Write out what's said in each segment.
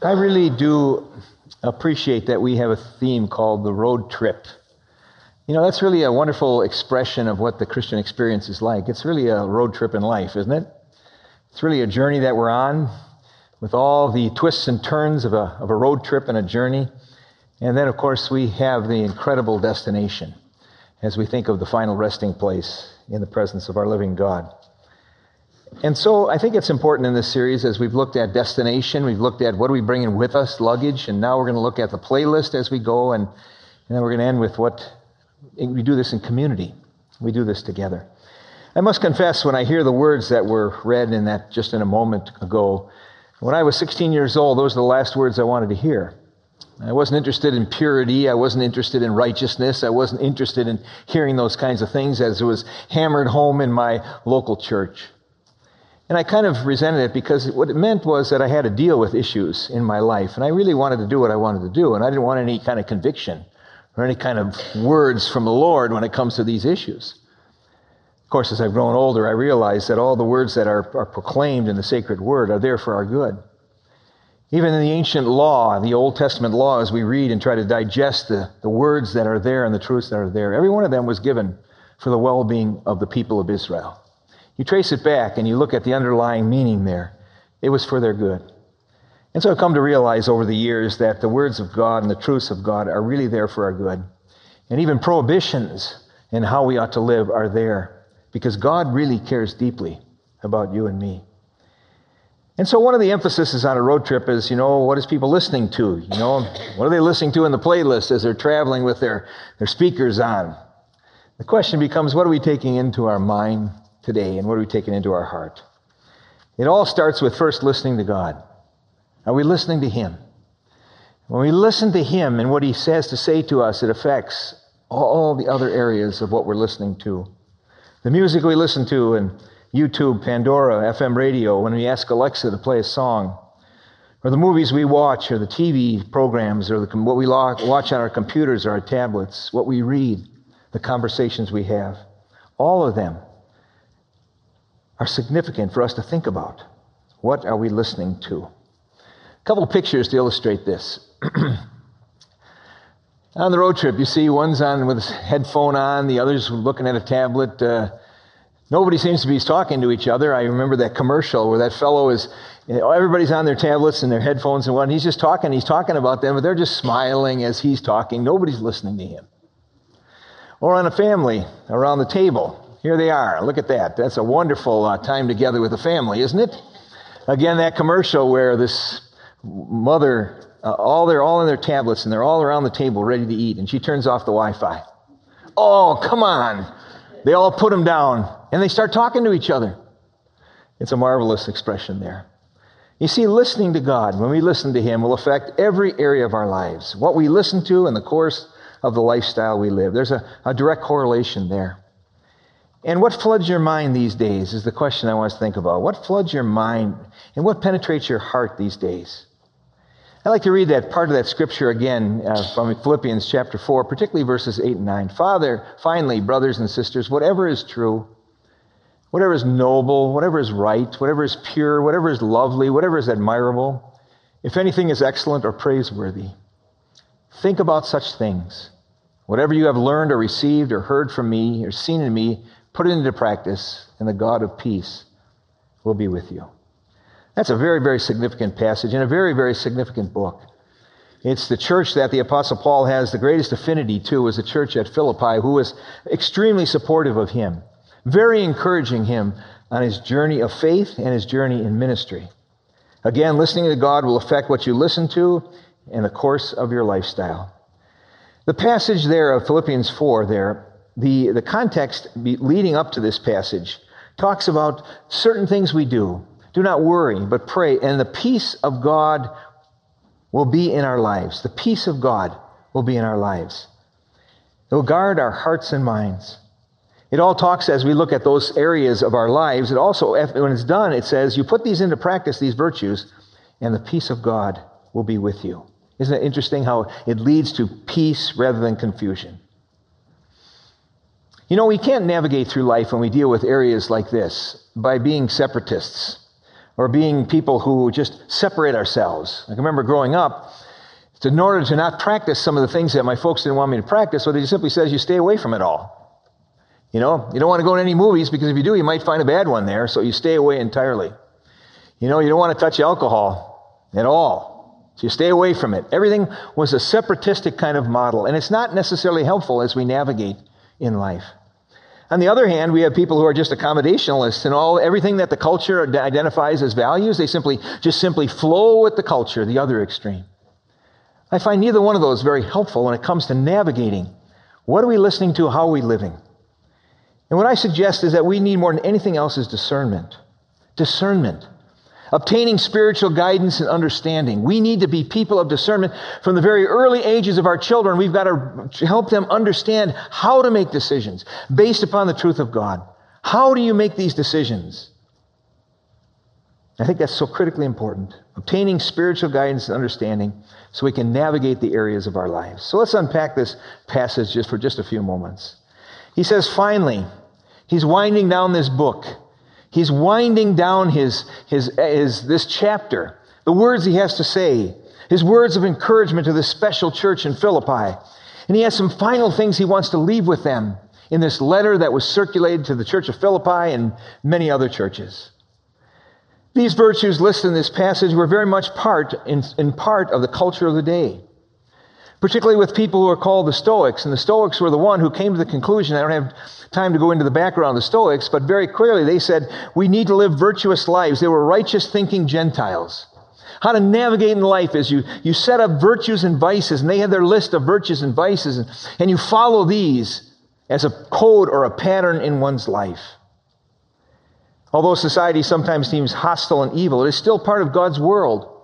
I really do appreciate that we have a theme called the road trip. You know, that's really a wonderful expression of what the Christian experience is like. It's really a road trip in life, isn't it? It's really a journey that we're on with all the twists and turns of a, of a road trip and a journey. And then, of course, we have the incredible destination as we think of the final resting place in the presence of our living God. And so I think it's important in this series as we've looked at destination, we've looked at what are we bringing with us, luggage, and now we're going to look at the playlist as we go, and, and then we're going to end with what we do this in community. We do this together. I must confess, when I hear the words that were read in that just in a moment ago, when I was 16 years old, those are the last words I wanted to hear. I wasn't interested in purity. I wasn't interested in righteousness. I wasn't interested in hearing those kinds of things as it was hammered home in my local church. And I kind of resented it because what it meant was that I had to deal with issues in my life. And I really wanted to do what I wanted to do. And I didn't want any kind of conviction or any kind of words from the Lord when it comes to these issues. Of course, as I've grown older, I realize that all the words that are, are proclaimed in the sacred word are there for our good. Even in the ancient law, the Old Testament law, as we read and try to digest the, the words that are there and the truths that are there, every one of them was given for the well being of the people of Israel. You trace it back and you look at the underlying meaning there. It was for their good. And so I've come to realize over the years that the words of God and the truths of God are really there for our good. And even prohibitions in how we ought to live are there because God really cares deeply about you and me. And so one of the emphases on a road trip is, you know, what is people listening to? You know, what are they listening to in the playlist as they're traveling with their, their speakers on? The question becomes, what are we taking into our mind today and what are we taking into our heart? It all starts with first listening to God. Are we listening to Him? When we listen to Him and what He says to say to us, it affects all the other areas of what we're listening to. The music we listen to and YouTube, Pandora, FM radio, when we ask Alexa to play a song, or the movies we watch, or the TV programs, or the, what we watch on our computers or our tablets, what we read, the conversations we have, all of them are significant for us to think about. What are we listening to? A couple pictures to illustrate this. on the road trip, you see one's on with his headphone on, the other's looking at a tablet. Uh, nobody seems to be talking to each other. I remember that commercial where that fellow is, you know, everybody's on their tablets and their headphones and what. He's just talking, he's talking about them, but they're just smiling as he's talking. Nobody's listening to him. Or on a family around the table. Here they are. Look at that. That's a wonderful uh, time together with the family, isn't it? Again, that commercial where this mother, uh, all they're all in their tablets and they're all around the table ready to eat, and she turns off the Wi-Fi. Oh, come on! They all put them down and they start talking to each other. It's a marvelous expression there. You see, listening to God, when we listen to Him, will affect every area of our lives. What we listen to and the course of the lifestyle we live. There's a, a direct correlation there. And what floods your mind these days is the question I want to think about. What floods your mind and what penetrates your heart these days? I'd like to read that part of that scripture again uh, from Philippians chapter 4, particularly verses 8 and 9. Father, finally, brothers and sisters, whatever is true, whatever is noble, whatever is right, whatever is pure, whatever is lovely, whatever is admirable, if anything is excellent or praiseworthy, think about such things. Whatever you have learned or received or heard from me or seen in me, Put it into practice, and the God of peace will be with you. That's a very, very significant passage and a very, very significant book. It's the church that the Apostle Paul has the greatest affinity to, is the church at Philippi, who was extremely supportive of him, very encouraging him on his journey of faith and his journey in ministry. Again, listening to God will affect what you listen to and the course of your lifestyle. The passage there of Philippians 4 there the, the context leading up to this passage talks about certain things we do. Do not worry, but pray, and the peace of God will be in our lives. The peace of God will be in our lives. It will guard our hearts and minds. It all talks as we look at those areas of our lives. It also, when it's done, it says, you put these into practice, these virtues, and the peace of God will be with you. Isn't it interesting how it leads to peace rather than confusion? You know, we can't navigate through life when we deal with areas like this by being separatists or being people who just separate ourselves. I remember growing up, in order to not practice some of the things that my folks didn't want me to practice, so they simply says you stay away from it all. You know, you don't want to go to any movies because if you do, you might find a bad one there, so you stay away entirely. You know, you don't want to touch alcohol at all. So you stay away from it. Everything was a separatistic kind of model, and it's not necessarily helpful as we navigate in life. On the other hand, we have people who are just accommodationalists and all everything that the culture identifies as values, they simply just simply flow with the culture, the other extreme. I find neither one of those very helpful when it comes to navigating. What are we listening to? How are we living? And what I suggest is that we need more than anything else is discernment. Discernment. Obtaining spiritual guidance and understanding. We need to be people of discernment from the very early ages of our children. We've got to help them understand how to make decisions based upon the truth of God. How do you make these decisions? I think that's so critically important. Obtaining spiritual guidance and understanding so we can navigate the areas of our lives. So let's unpack this passage just for just a few moments. He says, finally, he's winding down this book. He's winding down his, his, his, this chapter, the words he has to say, his words of encouragement to this special church in Philippi. And he has some final things he wants to leave with them in this letter that was circulated to the church of Philippi and many other churches. These virtues listed in this passage were very much part, in, in part of the culture of the day particularly with people who are called the Stoics. And the Stoics were the one who came to the conclusion, I don't have time to go into the background of the Stoics, but very clearly they said, we need to live virtuous lives. They were righteous thinking Gentiles. How to navigate in life is you, you set up virtues and vices, and they had their list of virtues and vices, and, and you follow these as a code or a pattern in one's life. Although society sometimes seems hostile and evil, it is still part of God's world.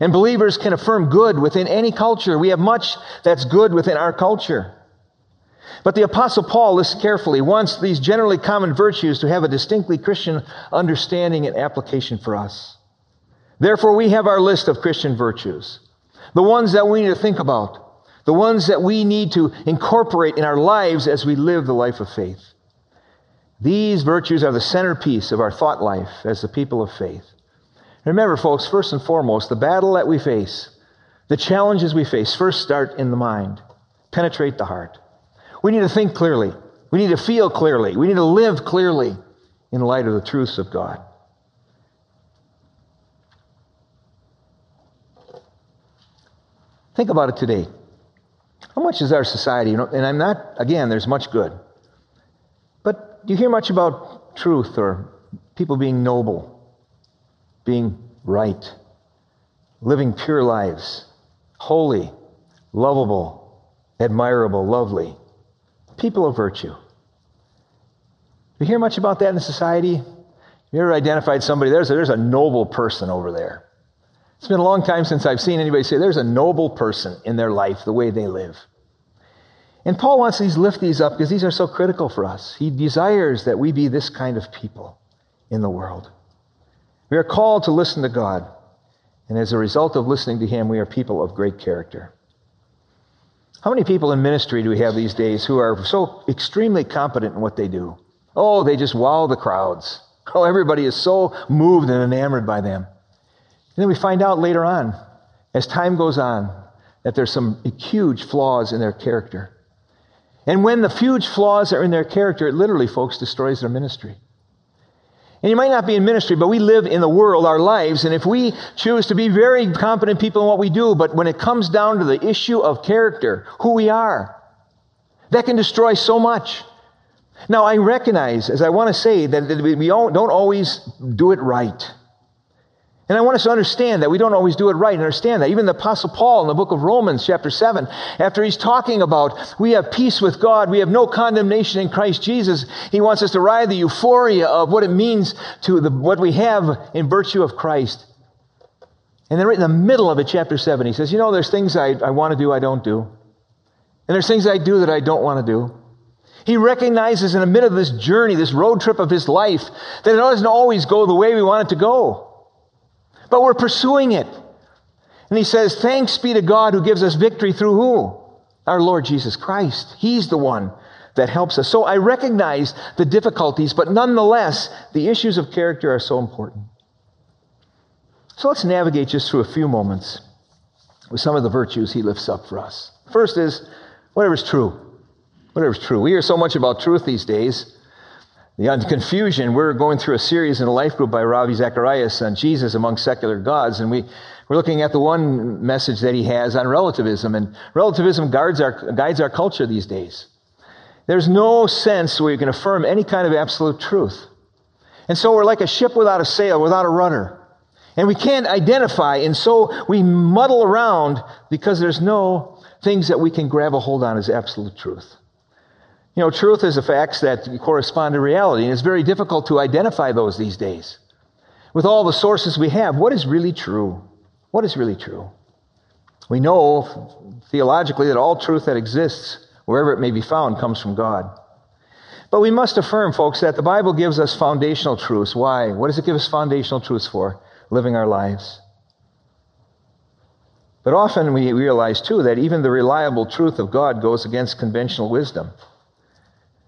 And believers can affirm good within any culture. We have much that's good within our culture. But the Apostle Paul, lists carefully, wants these generally common virtues to have a distinctly Christian understanding and application for us. Therefore, we have our list of Christian virtues, the ones that we need to think about, the ones that we need to incorporate in our lives as we live the life of faith. These virtues are the centerpiece of our thought life as the people of faith. Remember, folks, first and foremost, the battle that we face, the challenges we face, first start in the mind, penetrate the heart. We need to think clearly. We need to feel clearly. We need to live clearly in light of the truths of God. Think about it today. How much is our society, you know, and I'm not, again, there's much good. But do you hear much about truth or people being noble? Being right, living pure lives, holy, lovable, admirable, lovely, people of virtue. Do you hear much about that in society? You ever identified somebody? There's a, there's a noble person over there. It's been a long time since I've seen anybody say there's a noble person in their life, the way they live. And Paul wants to lift these up because these are so critical for us. He desires that we be this kind of people in the world. We are called to listen to God. And as a result of listening to Him, we are people of great character. How many people in ministry do we have these days who are so extremely competent in what they do? Oh, they just wow the crowds. Oh, everybody is so moved and enamored by them. And then we find out later on, as time goes on, that there's some huge flaws in their character. And when the huge flaws are in their character, it literally, folks, destroys their ministry. And you might not be in ministry, but we live in the world, our lives. And if we choose to be very competent people in what we do, but when it comes down to the issue of character, who we are, that can destroy so much. Now, I recognize, as I want to say, that we don't always do it right. And I want us to understand that we don't always do it right. Understand that. Even the Apostle Paul in the book of Romans, chapter 7, after he's talking about we have peace with God, we have no condemnation in Christ Jesus, he wants us to ride the euphoria of what it means to the, what we have in virtue of Christ. And then right in the middle of it, chapter 7, he says, You know, there's things I, I want to do, I don't do. And there's things I do that I don't want to do. He recognizes in the middle of this journey, this road trip of his life, that it doesn't always go the way we want it to go but we're pursuing it. And he says, Thanks be to God who gives us victory through who? Our Lord Jesus Christ. He's the one that helps us. So I recognize the difficulties, but nonetheless, the issues of character are so important. So let's navigate just through a few moments with some of the virtues he lifts up for us. First is whatever's true. Whatever's true. We hear so much about truth these days. The confusion, we're going through a series in a life group by Ravi Zacharias on Jesus among secular gods, and we, we're looking at the one message that he has on relativism, and relativism guards our, guides our culture these days. There's no sense where you can affirm any kind of absolute truth. And so we're like a ship without a sail, without a rudder. And we can't identify, and so we muddle around because there's no things that we can grab a hold on as absolute truth. You know, truth is the facts that correspond to reality, and it's very difficult to identify those these days. With all the sources we have, what is really true? What is really true? We know theologically that all truth that exists, wherever it may be found, comes from God. But we must affirm, folks, that the Bible gives us foundational truths. Why? What does it give us foundational truths for? living our lives. But often we realize, too, that even the reliable truth of God goes against conventional wisdom.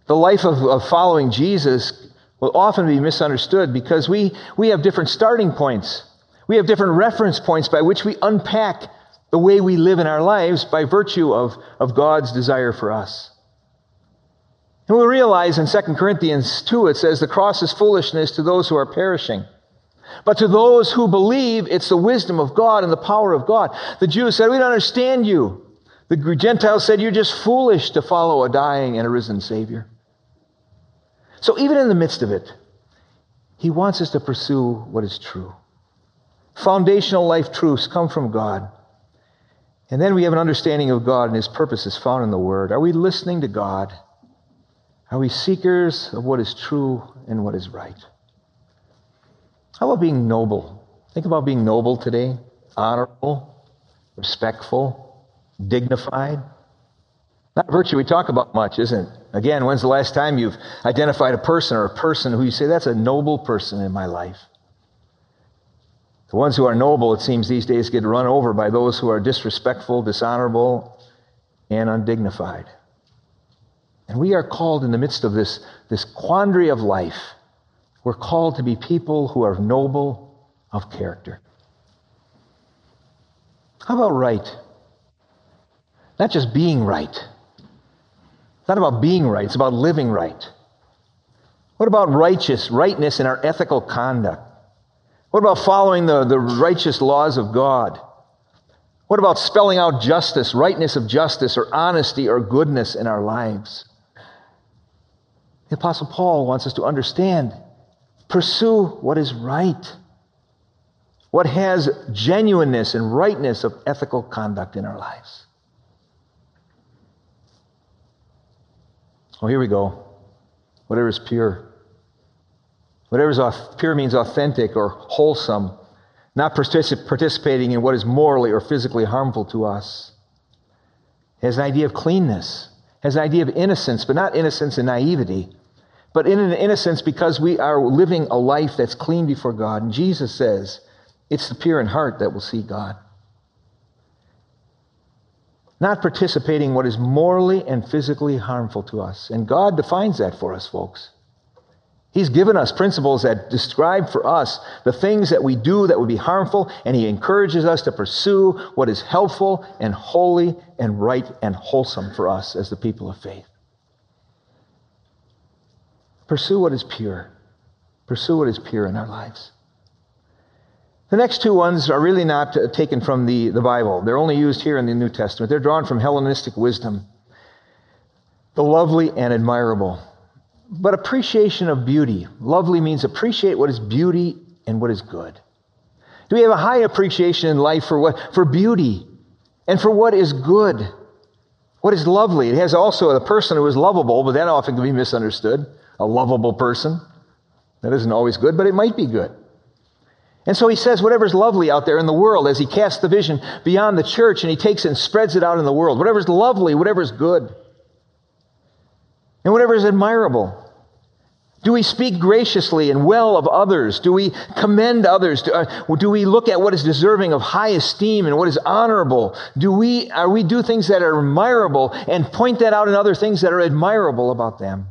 The life of, of following Jesus will often be misunderstood because we, we have different starting points. We have different reference points by which we unpack the way we live in our lives by virtue of, of God's desire for us. And we realize in 2 Corinthians 2, it says, The cross is foolishness to those who are perishing. But to those who believe, it's the wisdom of God and the power of God. The Jews said, We don't understand you. The Gentiles said, You're just foolish to follow a dying and a risen Savior. So, even in the midst of it, He wants us to pursue what is true. Foundational life truths come from God. And then we have an understanding of God and His purposes found in the Word. Are we listening to God? Are we seekers of what is true and what is right? How about being noble? Think about being noble today, honorable, respectful, dignified. Not virtue we talk about much, isn't it? Again, when's the last time you've identified a person or a person who you say, that's a noble person in my life? The ones who are noble, it seems these days, get run over by those who are disrespectful, dishonorable, and undignified. And we are called in the midst of this, this quandary of life we're called to be people who are noble of character. How about right? Not just being right. It's not about being right, it's about living right. What about righteous, rightness in our ethical conduct? What about following the, the righteous laws of God? What about spelling out justice, rightness of justice, or honesty or goodness in our lives? The Apostle Paul wants us to understand Pursue what is right, what has genuineness and rightness of ethical conduct in our lives. Oh, here we go. Whatever is pure. Whatever is pure means authentic or wholesome, not participating in what is morally or physically harmful to us. It has an idea of cleanness, has an idea of innocence, but not innocence and naivety, but in an innocence because we are living a life that's clean before God. And Jesus says, it's the pure in heart that will see God. Not participating in what is morally and physically harmful to us. And God defines that for us, folks. He's given us principles that describe for us the things that we do that would be harmful, and He encourages us to pursue what is helpful and holy and right and wholesome for us as the people of faith. Pursue what is pure. Pursue what is pure in our lives. The next two ones are really not uh, taken from the, the Bible. They're only used here in the New Testament. They're drawn from Hellenistic wisdom. The lovely and admirable. But appreciation of beauty. Lovely means appreciate what is beauty and what is good. Do we have a high appreciation in life for what for beauty and for what is good? What is lovely? It has also a person who is lovable, but that often can be misunderstood a lovable person. That isn't always good, but it might be good. And so he says, whatever's lovely out there in the world, as he casts the vision beyond the church and he takes and spreads it out in the world, whatever's lovely, whatever's good, and whatever is admirable. Do we speak graciously and well of others? Do we commend others? Do, uh, do, we look at what is deserving of high esteem and what is honorable? Do we, are we do things that are admirable and point that out in other things that are admirable about them?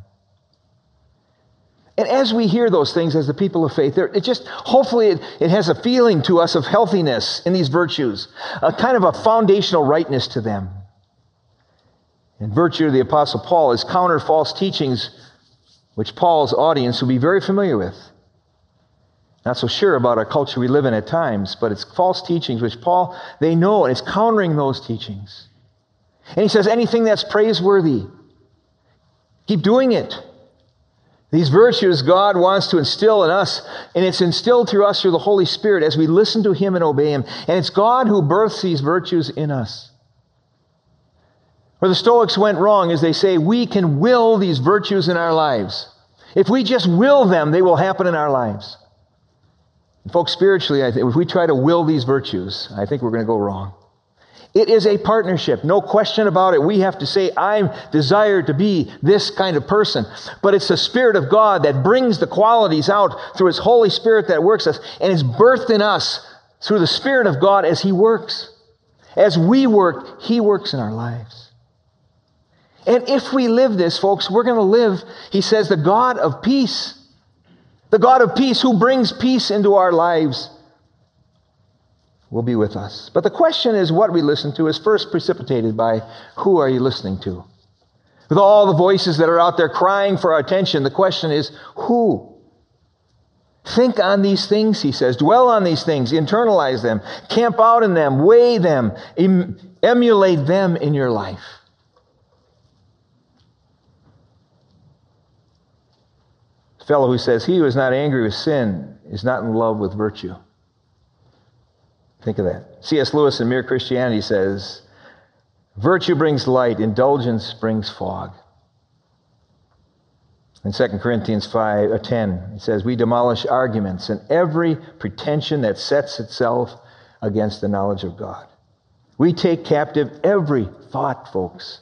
And as we hear those things as the people of faith, it just hopefully it, it has a feeling to us of healthiness in these virtues, a kind of a foundational rightness to them. In virtue of the Apostle Paul is counter false teachings, which Paul's audience will be very familiar with. Not so sure about our culture we live in at times, but it's false teachings which Paul, they know, and it's countering those teachings. And he says anything that's praiseworthy, keep doing it. These virtues God wants to instill in us, and it's instilled through us through the Holy Spirit as we listen to Him and obey Him. And it's God who births these virtues in us. Where the Stoics went wrong is they say we can will these virtues in our lives. If we just will them, they will happen in our lives. And folks, spiritually, I think if we try to will these virtues, I think we're going to go wrong. It is a partnership, no question about it. We have to say, I desire to be this kind of person. But it's the Spirit of God that brings the qualities out through His Holy Spirit that works us and is birthed in us through the Spirit of God as He works. As we work, He works in our lives. And if we live this, folks, we're going to live, He says, the God of peace. The God of peace who brings peace into our lives will be with us. But the question is what we listen to is first precipitated by who are you listening to? With all the voices that are out there crying for our attention, the question is who? Think on these things, he says. Dwell on these things, internalize them, camp out in them, weigh them, em- emulate them in your life. The fellow who says, He who is not angry with sin is not in love with virtue. Think of that. C.S. Lewis in Mere Christianity says, Virtue brings light, indulgence brings fog. In 2 Corinthians 5, uh, 10, he says, We demolish arguments and every pretension that sets itself against the knowledge of God. We take captive every thought, folks,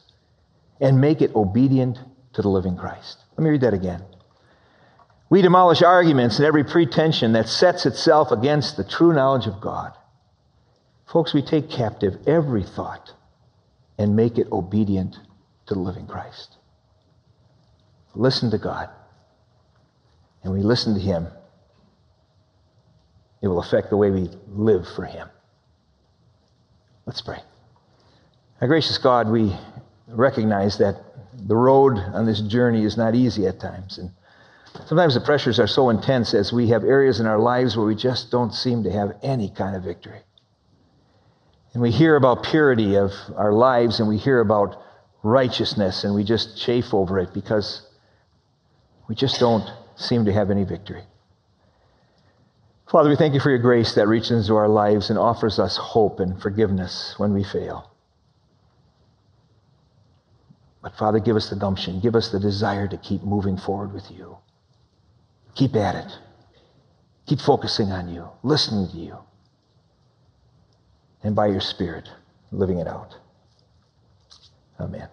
and make it obedient to the living Christ. Let me read that again. We demolish arguments and every pretension that sets itself against the true knowledge of God. Folks, we take captive every thought and make it obedient to the living Christ. Listen to God. And we listen to Him. It will affect the way we live for Him. Let's pray. Our gracious God, we recognize that the road on this journey is not easy at times. And sometimes the pressures are so intense as we have areas in our lives where we just don't seem to have any kind of victory. And we hear about purity of our lives and we hear about righteousness and we just chafe over it because we just don't seem to have any victory. Father, we thank you for your grace that reaches into our lives and offers us hope and forgiveness when we fail. But Father, give us the gumption, give us the desire to keep moving forward with you. Keep at it. Keep focusing on you, listening to you and by your Spirit, living it out. Amen.